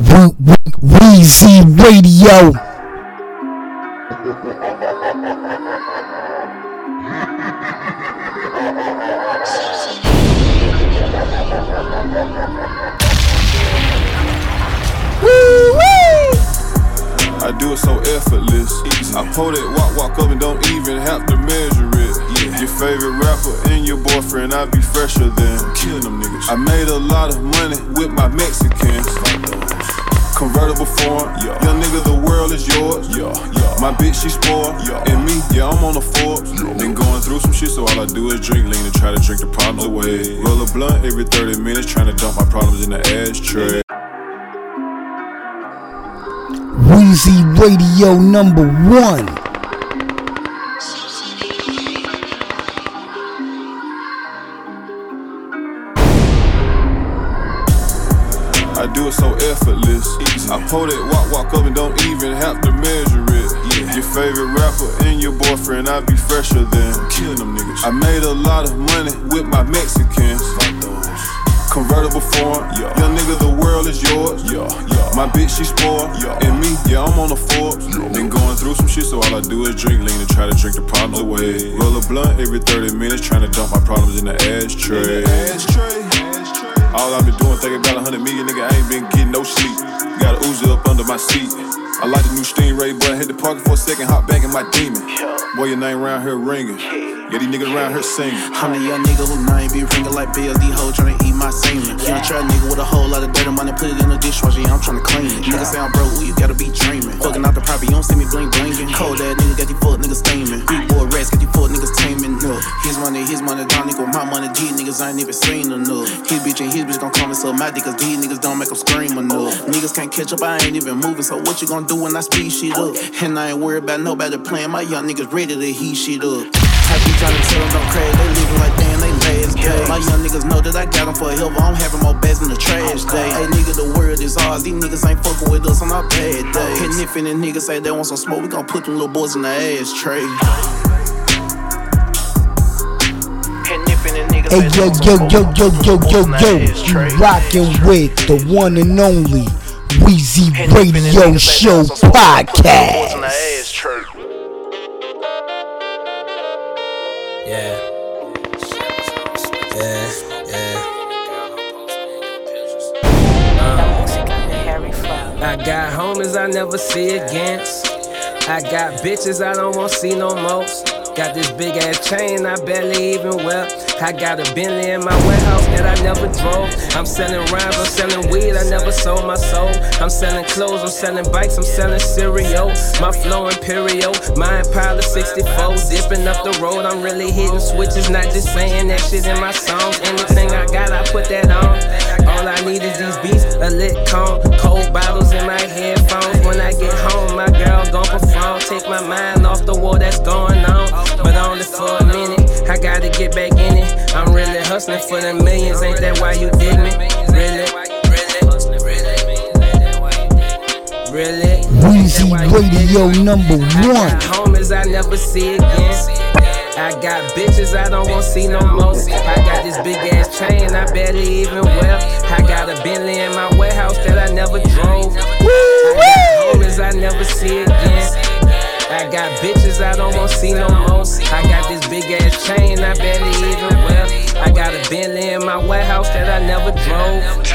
Weezy Radio. I do it so effortless. I pull that walk, walk up and don't even have to measure it. Your favorite rapper and your boyfriend, I be fresher than killing them niggas. I made a lot of money with my Mexicans. Convertible foreign, young nigga, the world is yours. My bitch, she spoiled, and me, yeah, I'm on the Forbes. Been going through some shit, so all I do is drink lean and try to drink the problems away. Roll a blunt every 30 minutes, trying to dump my problems in the ashtray. Weezy Radio number one. So effortless. I pull that walk, walk up and don't even have to measure it. Your favorite rapper and your boyfriend, I be fresher than killing them niggas. I made a lot of money with my Mexicans. Convertible foreign, young nigga, the world is yours. My bitch, she spoiled, and me, yeah, I'm on the Forbes. Been going through some shit, so all I do is drink lean and try to drink the problems away. Roll a blunt every 30 minutes, trying to dump my problems in the ashtray. All I've been doing, thinking about a hundred million, nigga. I ain't been getting no sleep. Got a Uzi up under my seat. I like the new Stingray, but I hit the park for a second, hop back in my demon. Boy, your name around here ringing. Yeah, these niggas around here singing. I'm the young nigga who name be ringing like bells. These hoes tryna eat my semen. Young trap nigga with a whole lot of dirty money, put it in the dishwasher. Yeah, I'm tryna clean it. Niggas say I'm broke, you gotta be dreaming. Fucking out the property, you don't see me bling blinging. Cold ass nigga got these fuck niggas steaming. Big got these fuck niggas taming. His money, his money, down nigga. My money, G niggas I ain't even seen enough. His bitch and his bitch gon' and suck my dick, cause these niggas don't make them scream enough. Niggas can't catch up, I ain't even moving. So what you gon' do when I speed shit up? And I ain't worried about nobody playing. My young niggas ready to heat shit up. I be tryna tell them don't crash, they living like damn, they last day. My young niggas know that I got them for help, I'm having more bags in the trash day. Hey nigga, the world is ours, these niggas ain't fucking with us on our bad days. And if any niggas say they want some smoke, we gon' put them little boys in the ashtray. Hey yo yo yo yo yo yo yo, you rockin' with the one and only Weezy Radio Show podcast. Yeah. Yeah, yeah. Uh, I got homies I never see again. I got bitches I don't want to see no more. Got this big ass chain I barely even wear. I got a Bentley in my warehouse that I never drove. I'm selling rhymes, I'm selling weed, I never sold my soul. I'm selling clothes, I'm selling bikes, I'm selling cereal. My flow imperial, my Impala 64. Dipping up the road, I'm really hitting switches, not just saying that shit in my songs. Anything I got, I put that on. All I need is these beats, a lit cone, cold bottles in my headphones. When I get home, my girl gon' Take my mind off the war that's going on, but only for a minute. I gotta get back in it. I'm really hustling for the millions, ain't that why you dig me? Really? Really? Weezy Radio number I one. got homies I never see again. I got bitches I don't want to see no more. I got this big ass chain I barely even wear. I got a Bentley in my warehouse that I never drove. I got homies I never see again. I got bitches I don't want to see no more. I got this big ass chain I barely even wear. I got a Bentley in my warehouse that I never drove.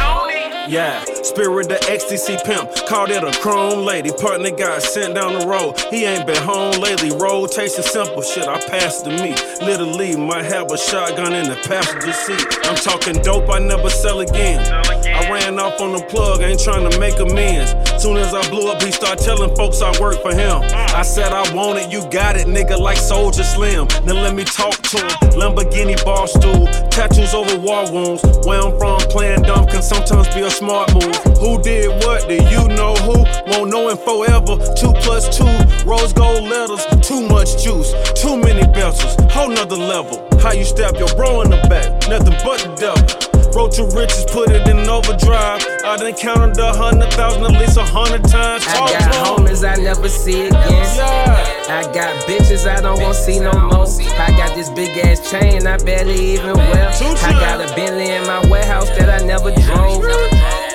Yeah, spirit the XTC pimp. Called it a chrome lady. Partner got sent down the road. He ain't been home lately. Rotation simple shit. I passed to me. Literally, might have a shotgun in the passenger seat. I'm talking dope. I never sell again. I ran off on the plug. Ain't trying to make amends. Soon as I blew up, he start telling folks I work for him. I said I want it. You got it, nigga. Like Soulja Slim. Then let me talk to him. Lamborghini bar stool. Tattoos over war wounds. Where I'm from, playing dumb can sometimes be a smart move. Who did what? Do you know who? Won't know him forever. Two plus two, rose gold letters. Too much juice, too many belters. Whole nother level. How you stab your bro in the back? Nothing but the devil. Road to riches, put it in overdrive. I done counted a hundred thousand at least a hundred times. Talk I got home. homies I never see again. Yeah. I got bitches I don't want see no more. I got this big ass chain I barely even wear. I got a Bentley in my warehouse that I never drove.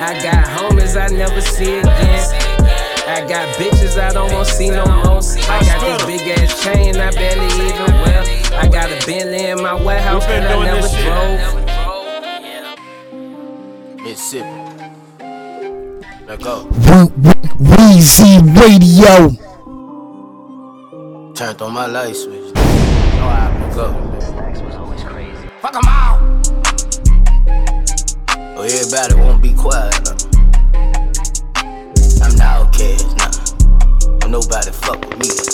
I got homies I never see again. I got bitches I don't want to see no more. I got this big ass chain I barely even wear. I got a Bentley in my warehouse that I never drove. Mississippi. Let go. Weezy Radio. Turned on my light switch. No, I have to go. Fuck them all. Oh, everybody won't be quiet. Huh? I'm not okay, nah. Nobody fuck with me.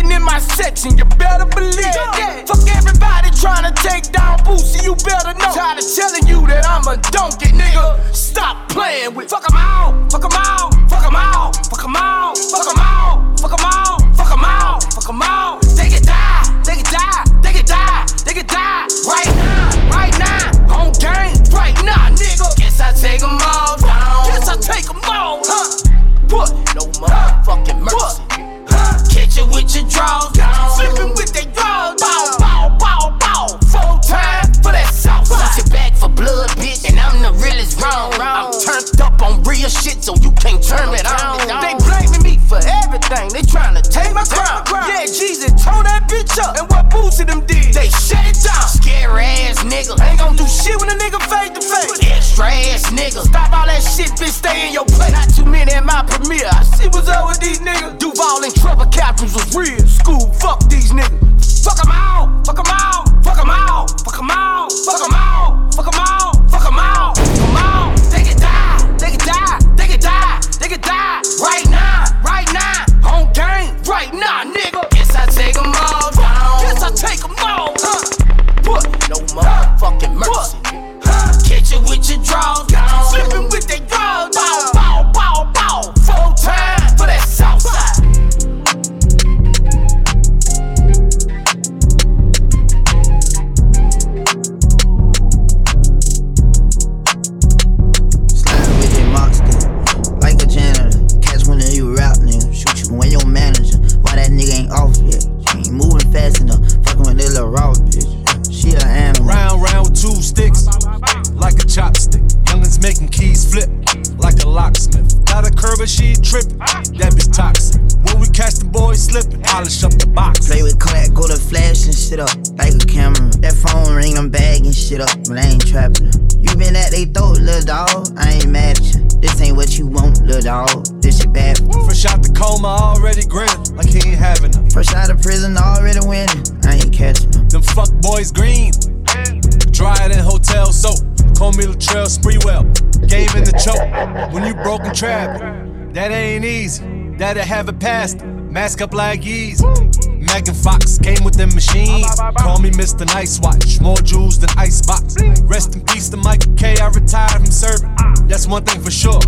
sitting in my section, you better believe it. Fuck everybody trying to take down Boosie, you better know. Tired of telling you that I'm a donkey, nigga. Stop playing with. Fuck 'em all, fuck 'em all, fuck 'em all, fuck 'em all, fuck 'em all, fuck 'em all. your drawers. Slipping with that draw, bow, bow, bow, bow. Full time for that sauce. Watch your back for blood, bitch, and I'm the realest wrong. I'm turned up on real shit, so you can't turn it on. They blaming me for everything. They trying to take my crown. Yeah, Jesus tore that bitch up, and what boots Boosie them did? They shut it down. Scary ass nigga, ain't gonna do shit when a nigga face to face. Extra ass nigga, stop that shit, bitch, stay in your place. Not too many at my premiere. I see what's up with these niggas. Duval and Trevor Captains was real. School, fuck these niggas. Fuck them out. flip like a locksmith. Got a curve, but she trippin'. That bitch toxic. When we catch the boys slippin', polish up the box. Play with Clack, go to flash and shit up like a camera. That phone ring, I'm bagging shit up, but I ain't trappin'. You been at they throat, little dog. I ain't mad at you. This ain't what you want, little dog. This shit bad. Fresh out the coma, already grinning like he ain't having her. Fresh out of prison, already winning. I ain't catching them. Them fuck boys green, drier than hotel soap. Call me Latrell Sprewell. Game in the choke. When you broken trap, that ain't easy. That'll have a past. Mask up like ease. Megan Fox came with them machines. Call me Mr. Nice Watch. More jewels than Icebox. Rest in peace to Michael K. I retired from serving. That's one thing for sure.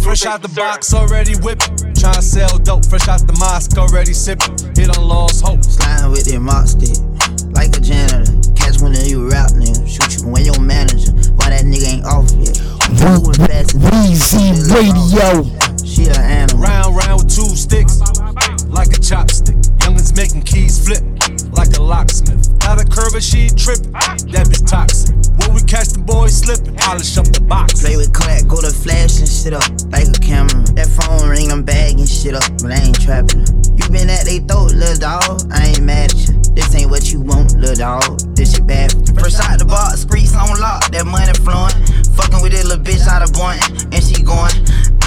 Fresh out the box, already whipping. Tryna sell dope, fresh out the mosque, already sipping. Hit on lost hope. Sliding with the mock stick, like a janitor. Catch one of you rap niggas, shoot you when your manager. Why that nigga ain't off yet? Moving fast Weezy Radio. She an animal. Round, round with two sticks, like a chopstick. Youngins making keys flip, like a locksmith. Of curve, she trippin', that bitch toxic. When we catch the boys slippin', polish up the box. Play with clack, go to flash and shit up like a camera. That phone ring, I'm bagging shit up, but I ain't trapping her. You been at they throat, little dog. I ain't mad at you. This ain't what you want, little dog. This shit bad. First out the box, streets on lock, that money flowing. Fucking with this little bitch out of Boynton, and she going.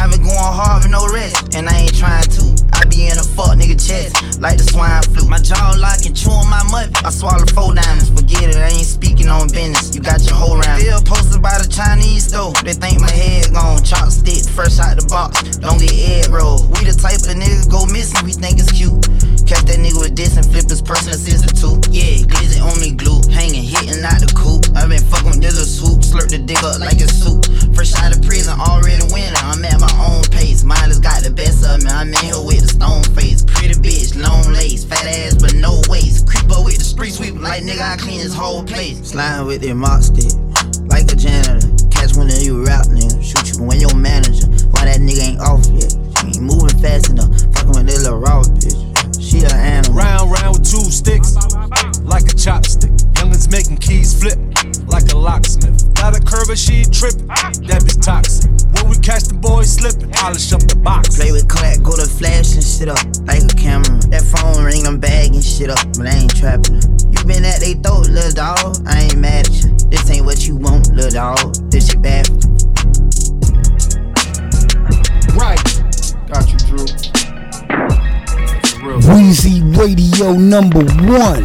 I been going hard with no rest, and I ain't trying to. I be in a fuck nigga chest, like the swine flu. My jaw locking, chewing my mud. I swallow four diamonds, forget it, I ain't speaking on business. You got your whole round. Still posted by the Chinese though. They think my head gone. Chopstick, fresh out the box. Don't get egg roll. We the type of niggas go missing, we think it's cute. Weezy Radio number one.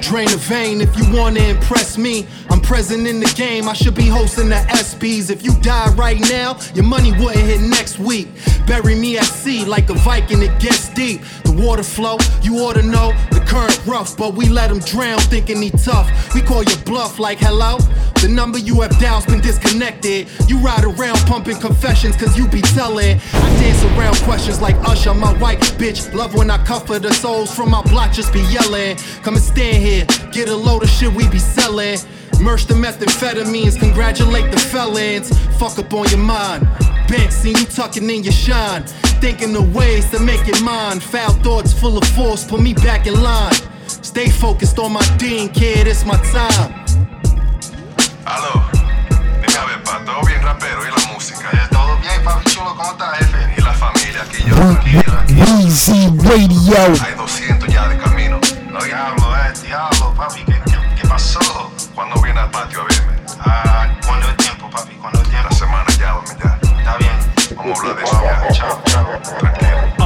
Drain the vein if you wanna impress me. I'm present in the game, I should be hosting the SBs. If you die right now, your money wouldn't hit next week. Bury me at sea like a Viking, it gets deep. The water flow, you ought to know. The current rough, but we let him drown thinking he tough. We call your bluff like hello. The number you have dial's been disconnected. You ride around pumping confessions cause you be telling. I dance around questions like Usher, my white bitch. Love when I cover the souls from my block, just be yelling. Come and stand here, get a load of shit we be selling. Merch the methamphetamines, congratulate the felons. Fuck up on your mind. Bank seen you tucking in your shine. Thinking of ways to make it mine. Foul thoughts full of force, put me back in line. Stay focused on my dean, kid, it's my time. Papi chulo, ¿cómo estás, jefe? Y la familia aquí, yo tranquilo aquí. Weezy Radio. Hay 200 ya de camino. No, Diablo, eh, diablo, papi, ¿qué, qué, qué pasó? ¿Cuándo viene al patio a verme? Ah, ¿cuándo es tiempo, papi? ¿Cuándo es tiempo? La semana ya, hombre, ya. Está bien. Vamos a hablar de eso ya. Chao, chao. Tranquilo.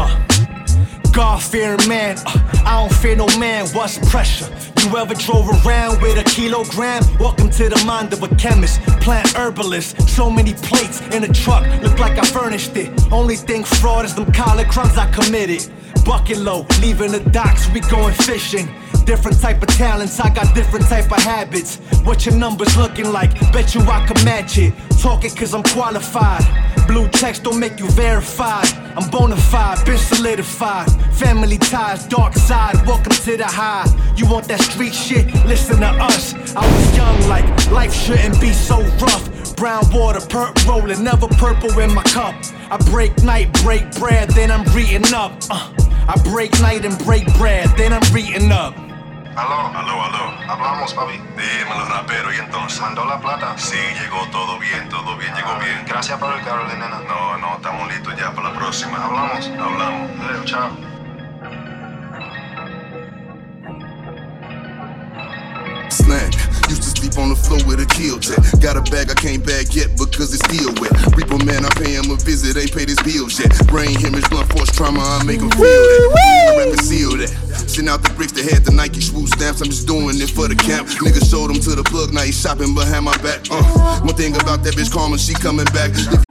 God fearing man, uh, I don't fear no man, what's pressure? You ever drove around with a kilogram? Welcome to the mind of a chemist, plant herbalist. So many plates in a truck, look like I furnished it. Only thing fraud is them collar crimes I committed. Bucket low, leaving the docks, we going fishing. Different type of talents, I got different type of habits. What your numbers looking like? Bet you I can match it. Talking cause I'm qualified. Blue checks don't make you verified. I'm bona fide, been solidified. Family ties, dark side, welcome to the high. You want that street shit? Listen to us. I was young, like life shouldn't be so rough. Brown water, perp rolling, never purple in my cup. I break night, break bread, then I'm reading up. Uh, I break night and break bread, then I'm reading up. Aló, Aló, aló. hablamos, papi. Dímelo, rapero, ¿y entonces? ¿Mandó la plata? Sí, llegó todo bien, todo bien, llegó bien. Gracias por el carro, nena. No, no, estamos listos ya para la próxima. Hablamos. Hablamos. Eh, chao. Slang. Used to sleep on the floor with a kill check. Got a bag I can't bag yet because it's still wet. Reaper man, I pay him a visit, ain't paid his bills yet. Brain hemorrhage, blunt force trauma, I make him feel that. Rap and seal that. Send out the bricks that had the Nike swoop stamps. I'm just doing it for the camp. Nigga showed him to the plug, now he shopping behind my back. Uh, one thing about that bitch Karma, she coming back. If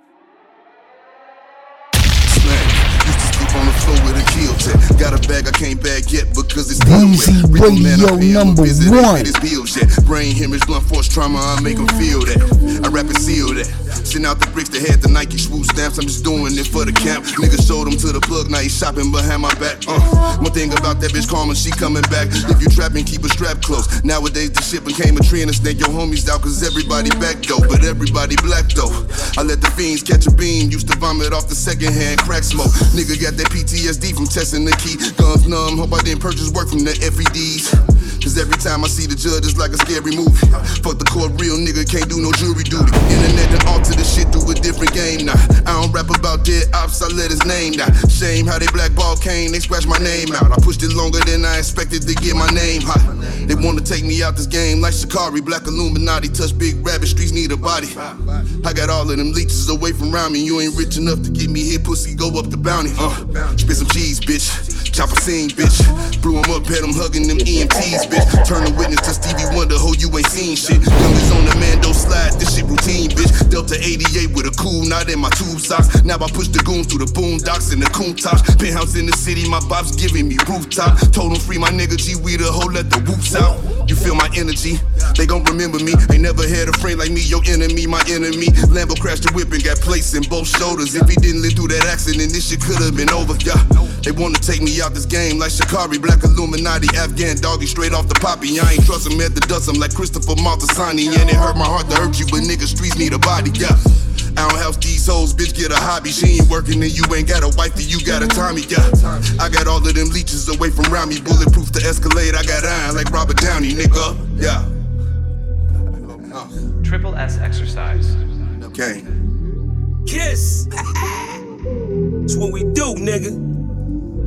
can't bag yet because it's still Weezy wet. Real man, I Radio pay him a number one. paid his bills. Brain hemorrhage, blunt force trauma, I make him feel that. I rap and seal that. Send out the bricks that had the Nike swoop stamps. I'm just doing it for the camp. Nigga showed him to the plug, now he shopping behind my back. Uh, one thing about that bitch Karma, she coming back. If you trapping, keep a strap close. Nowadays the shit became a trend and snake your homies out, cause everybody back though. But everybody black though. I let the fiends catch a beam, used to vomit off the second hand crack smoke. Nigga got that PTSD from testing the key. Guns numb, hope I didn't purchase work from the FEDs. Cause every time I see the judge, it's like a scary movie. Fuck the court, real nigga can't do no jury duty. Internet done alter the shit through a different game now. I don't rap about dead ops, I let his name down. Shame how they blackball Kane, they scratch my name out. I pushed it longer than I expected to get my name hot. They wanna take me out this game like Shikari, Black Illuminati, touch big rabbit, streets need a body. I got all of them leeches away from around me. You ain't rich enough to get me here, pussy, go up the bounty. Uh, spit some cheese, bitch. Chop a scene, bitch. Blew him up, had him hugging them EMTs, bitch. Turn the witness to Stevie Wonder, ho, you ain't seen shit. Youngest on the Mando slide, this shit routine, bitch. Delta 88 with a cool knot in my tube socks. Now I push the goons through the boondocks and the coon. Penthouse in the city, my bob's giving me rooftop. Told him free my nigga G, we the hoe, let the whoops out. You feel my energy? They gon' remember me. Ain't never had a friend like me, your enemy, my enemy. Lambo crashed the whip and got placed in both shoulders. If he didn't live through that accident, this shit could've been over. Yeah, they wanna take me out this game like Shikari, Black Illuminati, Afghan doggy, straight off the poppy. I ain't trust him at the dust, I'm like Christopher Moltisanti. And it hurt my heart to hurt you, but niggas, streets need a body. Yeah. I don't help these hoes, bitch, get a hobby. She ain't working and you ain't got a wifey, you got a Tommy, yeah. I got all of them leeches away from around me, bulletproof to escalate. I got iron like Robert Downey, nigga, yeah. Triple S exercise. Okay. Kiss. That's what we do, nigga.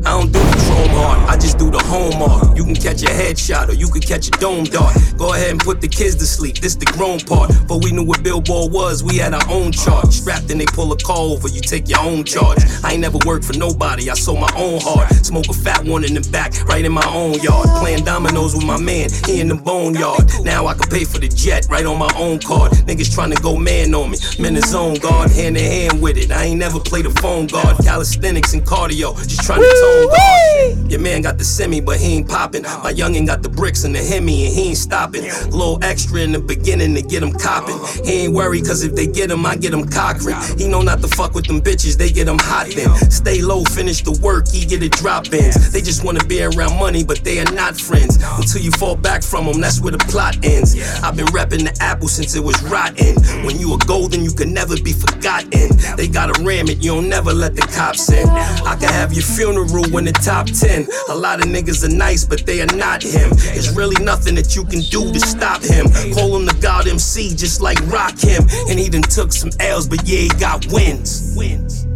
I don't do the chrome heart, I just do the home art. You can catch a headshot or you can catch a dome dart. Go ahead and put the kids to sleep, this the grown part. But we knew what Billboard was, we had our own chart. Strapped and they pull a call over, you take your own charge. I ain't never worked for nobody, I sold my own heart. Smoke a fat one in the back, right in my own yard. Playing dominoes with my man, he in the boneyard. Now I can pay for the jet, right on my own card. Niggas trying to go man on me, in the zone guard, hand in hand with it. I ain't never played a phone guard. Calisthenics and cardio, just trying to tone guard. Your man got the semi, but he ain't popping. My youngin' got the bricks and the Hemi, and he ain't stopping. Little extra in the beginning to get him copping. He ain't worried, cause if they get him, I get him cockring. He know not to fuck with them bitches, they get him hot then. Stay low, finish the work, he get it drop in. They just wanna be around money, but they are not friends. Until you fall back from them, that's where the plot ends. I've been repping the apple since it was rotten. When you a golden, you can never be forgotten. They gotta ram it, you don't never let the cops in. I can have your funeral in the top 10. A lot of niggas are nice, but they are not him. There's really nothing that you can do to stop him. Call him the God MC, just like Rakim. And he done took some L's, but yeah, he got wins. Wins.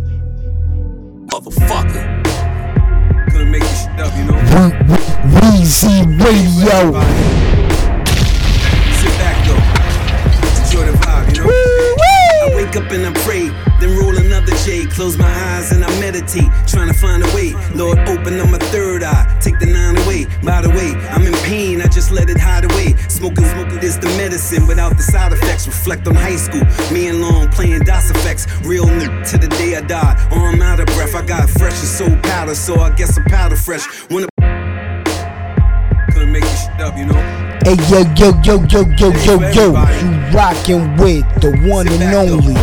Motherfucker. Couldn't make this shit up, you know? Weezy Radio. Sit back though. Wake up and I pray, then roll another J. Close my eyes and I meditate, trying to find a way. Lord, open up my third eye, take the nine away. By the way, I'm in pain, I just let it hide away. Smoking, smoking is the medicine without the side effects. Reflect on high school, me and Long playing DOS effects. Real nigga to the day I die. Oh, I'm out of breath, I got fresh and soul powder, so I guess I'm powder fresh. Wanna couldn't make this shit up, you know? Hey yo yo yo yo yo yo yo, you rockin' with the one and only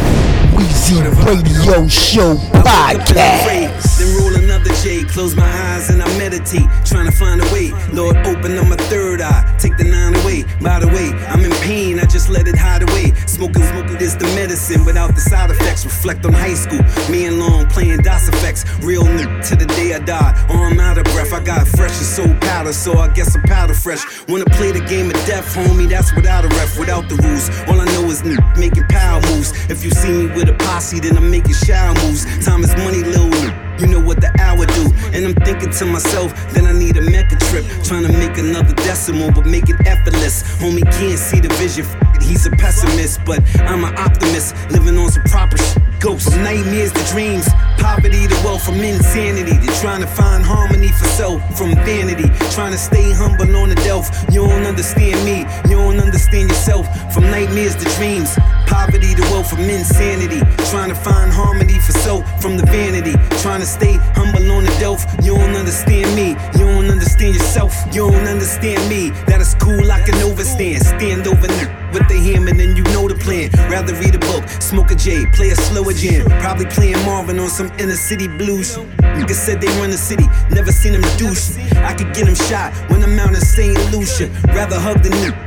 Weezy Radio Show podcast. Then roll another J, close my eyes and I meditate, trying to find a way. Lord, open up my third eye, take the nine away. By the way, I'm in pain, I just let it hide away. Smoking, smoking is the medicine without the side effects. Reflect on high school, me and Long playing DOS effects. Real nigga to the day I die. Oh, I'm out of breath, I got fresh and so powder, so I guess I'm powder fresh. Wanna play the game of death, homie, that's without a ref, without the rules. All I know is n- making power moves. If you see me with a posse, then I'm making shower moves. Time is money, little nigga. You know what the hour do. And I'm thinking to myself, then I need a mecca trip. Trying to make another decimal, but make it effortless. Homie can't see the vision. He's a pessimist, but I'm an optimist. Living on some proper shit. Ghosts, nightmares to dreams. Poverty to wealth from insanity. To trying to find harmony for self from vanity. Trying to stay humble on the delf. You don't understand me, you don't understand yourself. From nightmares to dreams. Poverty to wealth from insanity. Trying to find harmony for self from the vanity. Trying to stay humble on the delf. You don't understand me, You don't understand yourself. You don't understand me. That is cool, I can overstand. Stand over there with the hammer, then you know the plan. Rather read a book, smoke a J, play a slower jam. Probably playing Marvin on some inner city blues. Niggas said they run the city, never seen them douche. I could get him shot when I'm out in St. Lucia. Rather hug the nigga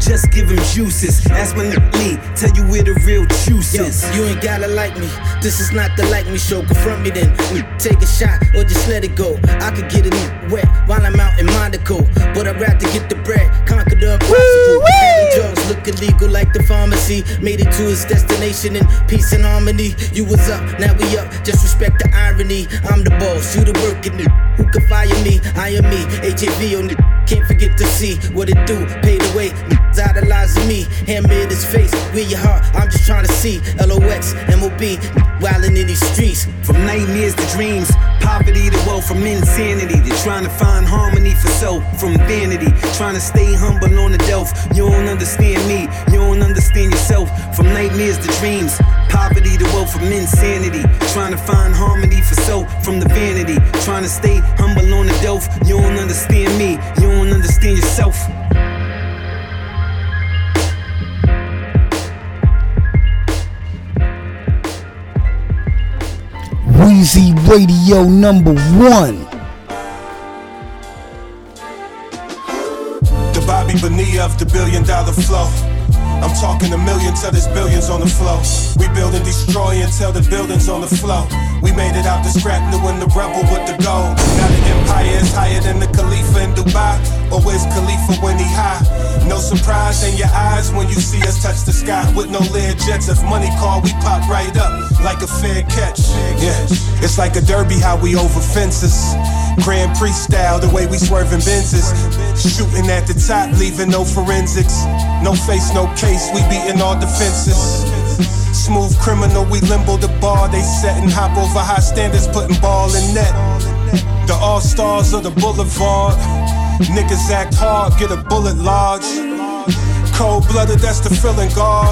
just give him juices. Ask my nigga Lee, tell you where the real juice Yo, is. you ain't gotta like me. This is not the like me show. Confront me then. Mm, take a shot or just let it go. I could get it wet while I'm out in But I'd rather get the bread, conquer the impossible. Drugs look illegal like the pharmacy. Made it to its destination in peace and harmony. You was up, now we up. Just respect the irony. I'm the boss, you the working it. Who can fire me? I am me. HAV on it. Can't forget to see what it do. Pay the way. Idolizing me. Hammer in his face. Where your heart? I'm just trying to see. LOX, MOB. Wildin' in these streets. From nightmares to dreams, poverty to wealth, from insanity to trying to find harmony for self, from vanity, trying to stay humble on the delf. You don't understand me, you don't understand yourself. From nightmares to dreams, poverty to wealth, from insanity, trying to find harmony for self, from the vanity, trying to stay humble on the delf. You don't understand me, you don't understand yourself. Weezy Radio number one. The Bobby Bonilla of the billion dollar flow. I'm talking a million till there's billions on the flow. We build and destroy until the buildings on the flow. We made it out the scrap, new in the rebel with the gold. Now the empire is higher than the Khalifa in Dubai. Where's Khalifa when he high? No surprise in your eyes when you see us touch the sky with no lear jets. If money call, we pop right up like a fair catch. Yeah, it's like a derby how we over fences. Grand Prix style, the way we swerving Benzes. Shooting at the top, leaving no forensics. No face, no case, we beating all defenses. Smooth criminal, we limbo the bar. They setting hop over high standards, putting ball in net. The all stars of the boulevard. Niggas act hard, get a bullet lodge. Cold blooded, that's the feeling, God.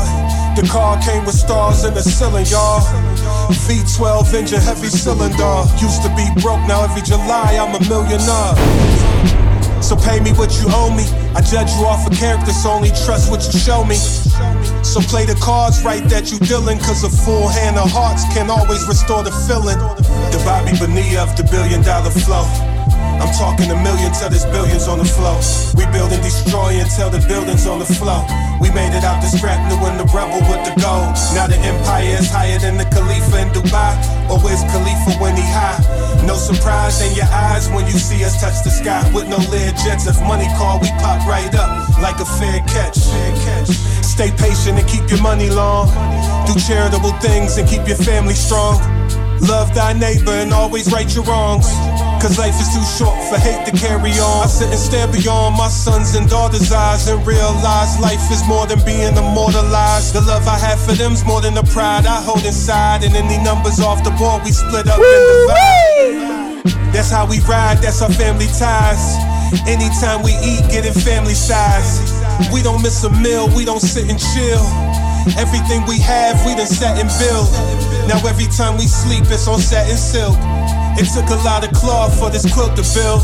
The car came with stars in the ceiling, y'all. V12 engine, heavy cylinder. Used to be broke, now every July I'm a millionaire. So pay me what you owe me. I judge you off of character, so only trust what you show me. So play the cards right that you dealing, cause a full hand of hearts can always restore the feeling. The Bobby Bonilla of the billion dollar flow. I'm talking a million till there's billions on the flow. We build and destroy until the buildings on the flow. We made it out the scrap, new in the rebel with the gold. Now the empire is higher than the Khalifa in Dubai. Where's Khalifa when he high? No surprise in your eyes when you see us touch the sky with no lear jets. If money call, we pop right up like a fair catch. Stay patient and keep your money long. Do charitable things and keep your family strong. Love thy neighbor and always right your wrongs. Cause life is too short for hate to carry on. I sit and stare beyond my sons and daughters' eyes and realize life is more than being immortalized. The love I have for them's more than the pride I hold inside. And any numbers off the board, we split up and divide. That's how we ride, that's our family ties. Anytime we eat, get it family size. We don't miss a meal, we don't sit and chill. Everything we have, we done set and build. Now every time we sleep, it's on satin silk. It took a lot of cloth for this quilt to build.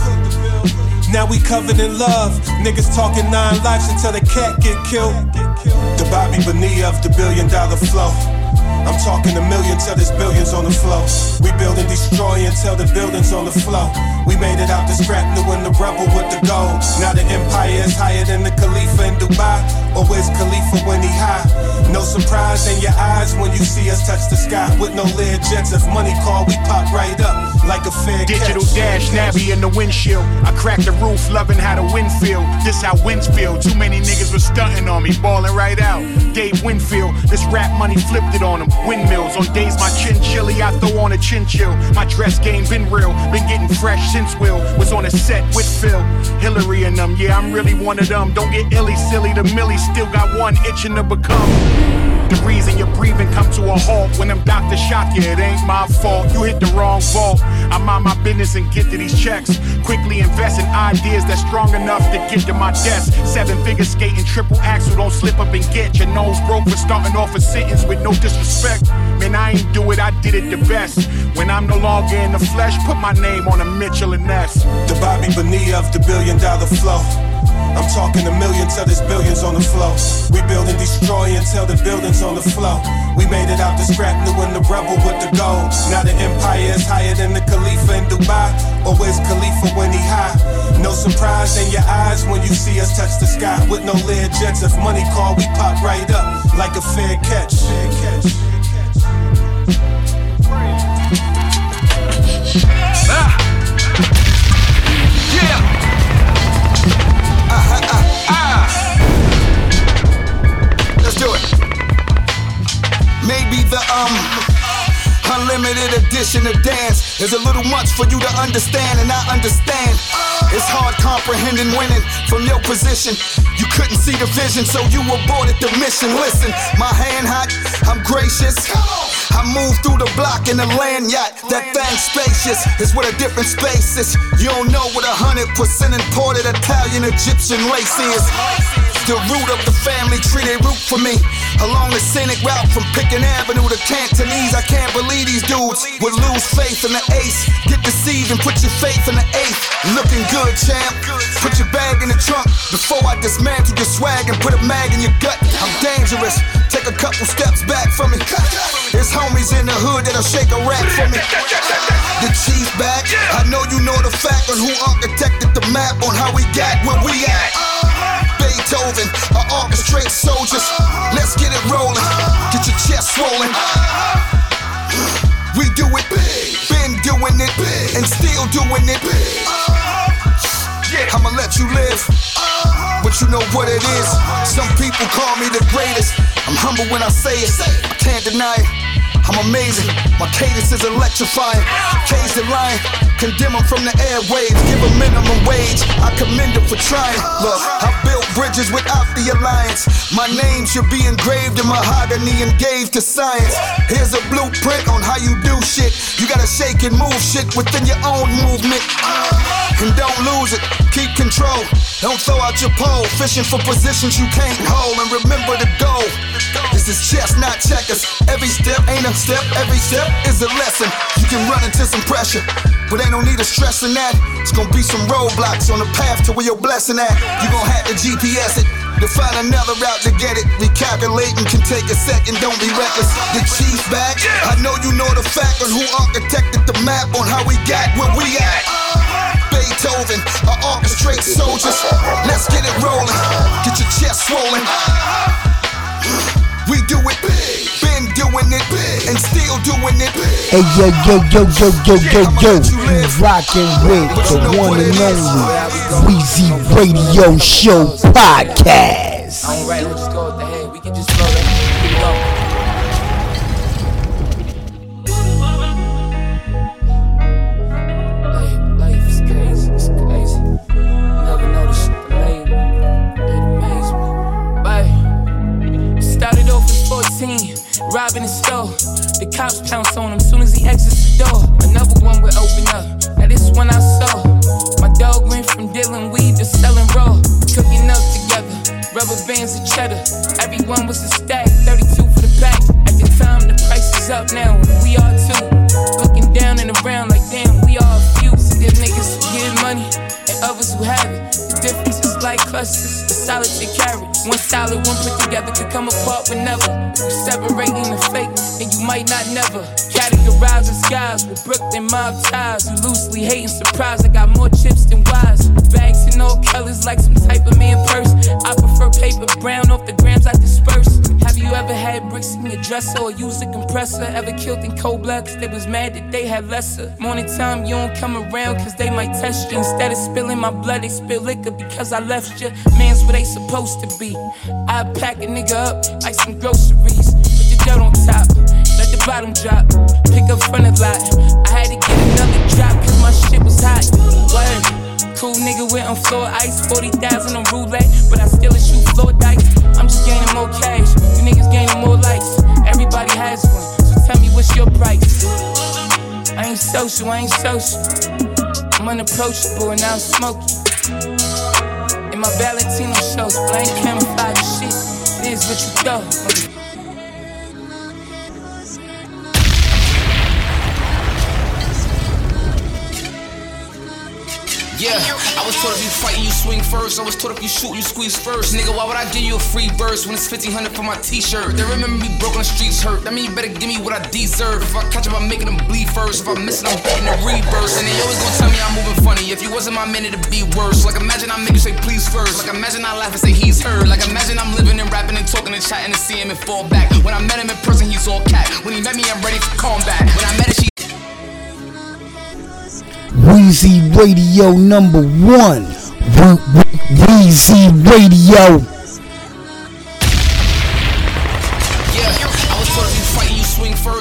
Now we covered in love. Niggas talking nine lives until the cat get killed. The Bobby Bonilla of the billion dollar flow. I'm talking a million till there's billions on the flow. We build and destroy until the buildings on the flow. We made it out the scrap, new in the rebel with the gold. Now the empire is higher than the Khalifa in Dubai. Or where's Khalifa when he high? No surprise in your eyes when you see us touch the sky with no lear jets. If money call, we pop right up like a fair Digital catch. dash, nabby in the windshield. I cracked the roof, loving how the wind feel. This how winds feel. Too many niggas was stunting on me, balling right out. Dave Winfield, this rap money flipped it on him. Windmills on days my chin chilly, I throw on a chin chill. My dress game been real, been getting fresh since Will was on a set with Phil. Hillary and them, yeah, I'm really one of them. Don't get illy silly, the Millie still got one itching to become. The reason your breathing come to a halt when them doctors shock you, it ain't my fault. You hit the wrong vault. I mind my business and get to these checks. Quickly invest in ideas that's strong enough to get to my desk. Seven figure skating, triple axel, don't slip up and get your nose broke for starting off a sentence with no disrespect. Man, I ain't do it, I did it the best. When I'm no longer in the flesh, put my name on a Mitchell and Ness. The Bobby Bonilla of the billion dollar flow. I'm talking a million till there's billions on the flow. We build and destroy until the buildings on the flow. We made it out the scrap, new in the rubble with the gold. Now the empire is higher than the Khalifa in Dubai. Or where's Khalifa when he high? No surprise in your eyes when you see us touch the sky with no lear jets. If money call, we pop right up like a fair catch. Fair catch. Ah. Yeah. Do it. Maybe the um unlimited edition of dance is a little much for you to understand, and I understand. It's hard comprehending winning from your position. You couldn't see the vision, so you aborted the mission. Listen, my hand hot, I'm gracious. I move through the block in a land yacht. That thing spacious is what a different space is. You don't know what a hundred percent imported Italian Egyptian race is. The root of the family tree, they root for me. Along the scenic route from Pitkin Avenue to Cantonese, I can't believe these dudes would lose faith in the ace. Get deceived and put your faith in the eighth. Looking good, champ. Put your bag in the trunk before I dismantle your swag and put a mag in your gut. I'm dangerous. Take a couple steps back from me. There's homies in the hood that'll shake a rack for me. The chief back. I know you know the fact on who architected the map on how we got where we at. Beethoven, I orchestrate soldiers. Let's get it rolling. Get your chest swollen. We do it big, been doing it big, and still doing it big. I'ma let you live, but you know what it is. Some people call me the greatest. I'm humble when I say it, I can't deny it. I'm amazing, my cadence is electrifying. Cage the lion, condemn them from the airwaves, give them minimum wage. I commend them for trying. Look, I built bridges without the alliance. My name should be engraved in mahogany and gave to science. Here's a blueprint on how you do shit. You gotta shake and move shit within your own movement. And don't lose it, keep control. Don't throw out your pole, fishing for positions you can't hold. And remember the goal. This is chess, not checkers. Every step ain't a step, every step is a lesson. You can run into some pressure, but ain't no need of stressing that. It's gonna be some roadblocks on the path to where your blessing at. You gon' have to GPS it. To find another route to get it, recalculating can take a second. Don't be reckless. The chief back. I know you know the fact on who architected the map on how we got where we at. Beethoven, I orchestrate soldiers. Let's get it rolling. Get your chest swollen. We do it big, been doing it big, and still doing it big. Hey yo yo yo yo yo yo yo, you rockin' with the one and only Weezy Radio Show podcast. Alright, let's just go with the head. We can just flow that. Go. Robbing the store. The cops pounce on him soon as he exits the door. Another one would open up. Now this one I saw. My dog went from dealing weed to selling raw. Cooking up together, rubber bands of cheddar. Everyone was a stack, 32 for the pack. At the time, the price is up now. We are too. Looking down and around like damn, we are a few. See them niggas who get money and others who have it. The difference is like clusters, solid to carry. One solid, one put together could come apart whenever. You separating the fake, and you might not never. Categorize the skies with Brooklyn mob ties. You loosely hating surprise. I got more chips than wise. Bags in all colors like some type of man purse. I prefer paper brown off the grams I disperse. Have you ever had bricks in your dresser or used a compressor? Ever killed in cold blood they was mad that they had lesser? Morning time, you don't come around cause they might test you. Instead of spilling my blood, they spill liquor because I left you. Man's where they supposed to be. I pack a nigga up like some groceries. Put the dirt on top, let the bottom drop. Pick up front of lot. I had to get another drop cause my shit was hot. Word. Cool nigga with on floor ice, 40,000 on roulette, but I still shoot floor dice. I'm just gaining more cash, you niggas gaining more likes. Everybody has one, so tell me what's your price. I ain't social, I ain't social. I'm unapproachable and I'm smoking. In my Valentino shows, blank camouflage shit. It is what you thought. Yeah, I was told if you fight, you swing first. I was told if you shoot, you squeeze first. Nigga, why would I give you a free verse when it's 1500 for my t-shirt? They remember me broke on the streets hurt. That mean you better give me what I deserve. If I catch them, I'm making them bleed first. If I miss it, I'm hitting the reverse. And they always gonna tell me I'm moving funny. If you wasn't my man, it'd be worse. Like imagine I make you say please first. Like imagine I laugh and say he's heard. Like imagine I'm living and rapping and talking and chatting and see him and fall back. When I met him in person, he's all cat. When he met me, I'm ready for combat. When I met her, she Weezy Radio number one. We- we- Weezy Radio.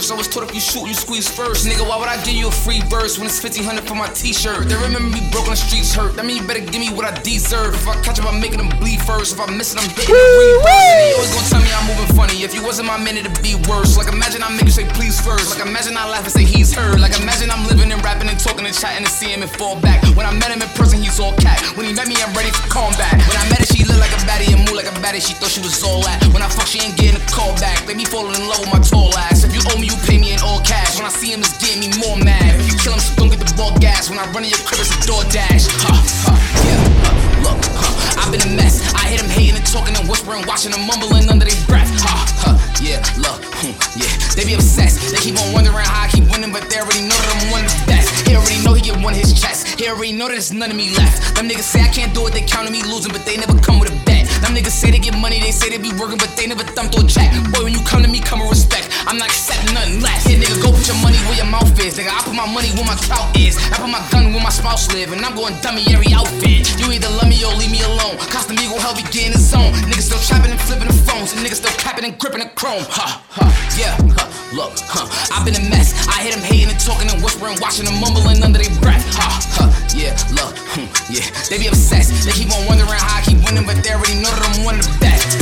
First. I was told if you shoot, you squeeze first. Nigga, why would I give you a free verse when it's 1500 for my t-shirt? They remember me broke on the streets hurt. That mean you better give me what I deserve. If I catch them, I'm making them bleed first. If I miss it, I'm hitting the reverse. And they always gonna tell me I'm moving funny. If you wasn't my man, it'd be worse. Like imagine I make you say please first. Like imagine I laugh and say he's heard. Like imagine I'm living and rapping and talking and chatting and see him and fall back. When I met him in person, he's all cat. When he met me, I'm ready for combat. When I met her, she looked like a baddie and moved like a baddie. She thought she was all that. When I fuck, she ain't getting a call back. They be falling in love with my tall ass. If you owe me, you pay me in all cash. When I see him, it's getting me more mad. If you kill him, so don't get the ball gas. When I run in your crib, it's a door dash. Huh, huh, yeah, huh, look, huh, I've been a mess. I hit him hating and talking and whispering, watching them mumbling under their breath. Huh, huh, yeah, look, hmm, yeah, they be obsessed. They keep on wondering how I keep winning, but they already know that I'm one of the best. He already know he get one his chest. He already know there's none of me left. Them niggas say I can't do it, they counting me losing, but they never come with a bet. Them niggas say they get money, they say they be working, but they never thumped or jack. Boy, when you come to me, come with respect. I'm not accepting nothing less. Yeah, nigga, go put your money where your mouth is. Nigga, I put my money where my clout is. I put my gun where my spouse live, and I'm going dummy every outfit. You either love me or leave me alone. Custom Eagle help me get in the zone. Niggas still trapping and flipping the phones, and niggas still capping and gripping the chrome. Ha, ha, yeah, huh, look, huh, I've been a mess. I hit them hating and talking and whispering, watching them mumbling under their breath. Ha, ha, yeah, look, hmm, yeah, they be obsessed. They keep on wondering how I keep winning, but they already know the best.